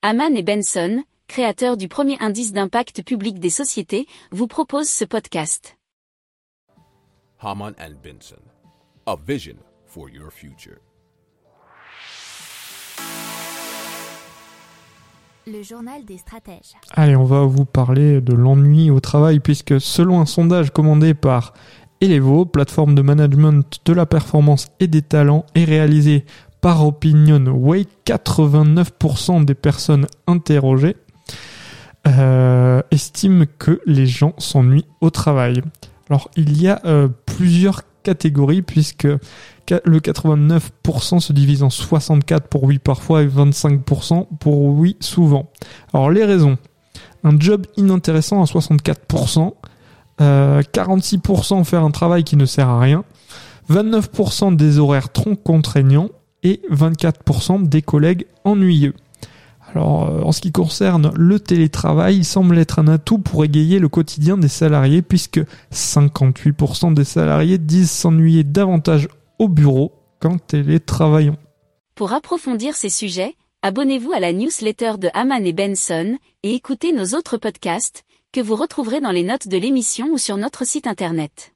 Haman et Benson, créateurs du premier indice d'impact public des sociétés, vous proposent ce podcast. Haman and Benson, a vision for your future. Le journal des stratèges. Allez, on va vous parler de l'ennui au travail puisque selon un sondage commandé par Elevo, plateforme de management de la performance et des talents, et réalisé par Opinion Way, 89% des personnes interrogées euh, estiment que les gens s'ennuient au travail. Alors il y a euh, plusieurs catégories puisque le 89% se divise en 64 pour oui parfois et 25% pour oui souvent. Alors les raisons. Un job inintéressant à 64%, 46% euh, faire un travail qui ne sert à rien, 29% des horaires trop contraignants et 24% des collègues ennuyeux. Alors, euh, en ce qui concerne le télétravail, il semble être un atout pour égayer le quotidien des salariés puisque 58% des salariés disent s'ennuyer davantage au bureau qu'en télétravaillant. Pour approfondir ces sujets, abonnez-vous à la newsletter de Haman et Benson et écoutez nos autres podcasts que vous retrouverez dans les notes de l'émission ou sur notre site internet.